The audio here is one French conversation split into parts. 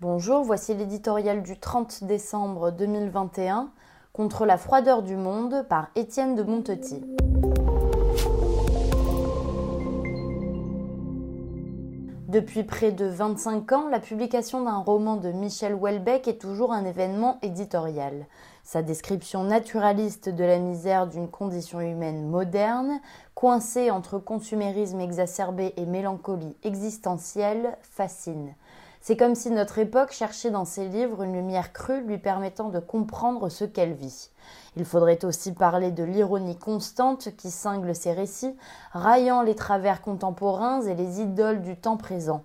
Bonjour, voici l'éditorial du 30 décembre 2021 Contre la froideur du monde par Étienne de Montetit. Depuis près de 25 ans, la publication d'un roman de Michel Houellebecq est toujours un événement éditorial. Sa description naturaliste de la misère d'une condition humaine moderne, coincée entre consumérisme exacerbé et mélancolie existentielle, fascine. C'est comme si notre époque cherchait dans ses livres une lumière crue lui permettant de comprendre ce qu'elle vit. Il faudrait aussi parler de l'ironie constante qui cingle ses récits, raillant les travers contemporains et les idoles du temps présent.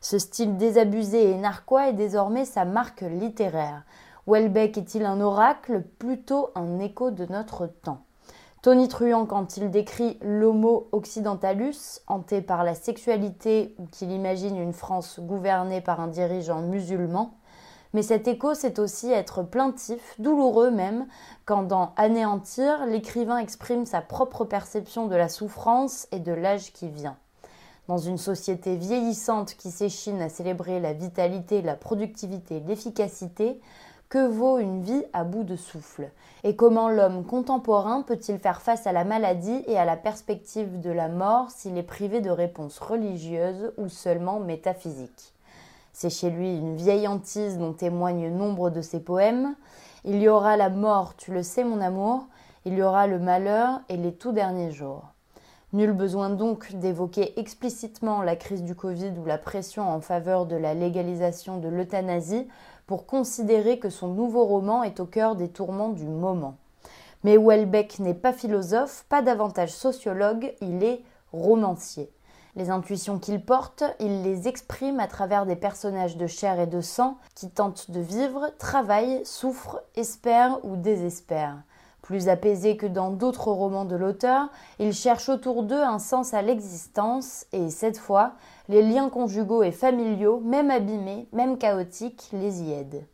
Ce style désabusé et narquois est désormais sa marque littéraire. Welbeck est-il un oracle, plutôt un écho de notre temps? Tony Truant, quand il décrit l'homo occidentalus, hanté par la sexualité ou qu'il imagine une France gouvernée par un dirigeant musulman, mais cet écho, c'est aussi être plaintif, douloureux même, quand dans Anéantir, l'écrivain exprime sa propre perception de la souffrance et de l'âge qui vient. Dans une société vieillissante qui s'échine à célébrer la vitalité, la productivité, l'efficacité, que vaut une vie à bout de souffle? Et comment l'homme contemporain peut-il faire face à la maladie et à la perspective de la mort s'il est privé de réponses religieuses ou seulement métaphysiques? C'est chez lui une vieille hantise dont témoignent nombre de ses poèmes. Il y aura la mort, tu le sais mon amour, il y aura le malheur et les tout derniers jours. Nul besoin donc d'évoquer explicitement la crise du Covid ou la pression en faveur de la légalisation de l'euthanasie pour considérer que son nouveau roman est au cœur des tourments du moment. Mais Welbeck n'est pas philosophe, pas davantage sociologue, il est romancier. Les intuitions qu'il porte, il les exprime à travers des personnages de chair et de sang qui tentent de vivre, travaillent, souffrent, espèrent ou désespèrent. Plus apaisés que dans d'autres romans de l'auteur, ils cherchent autour d'eux un sens à l'existence et, cette fois, les liens conjugaux et familiaux, même abîmés, même chaotiques, les y aident.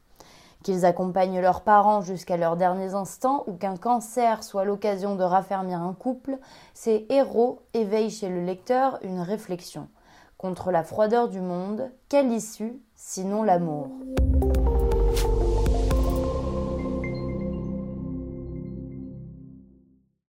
Qu'ils accompagnent leurs parents jusqu'à leurs derniers instants ou qu'un cancer soit l'occasion de raffermir un couple, ces héros éveillent chez le lecteur une réflexion. Contre la froideur du monde, quelle issue sinon l'amour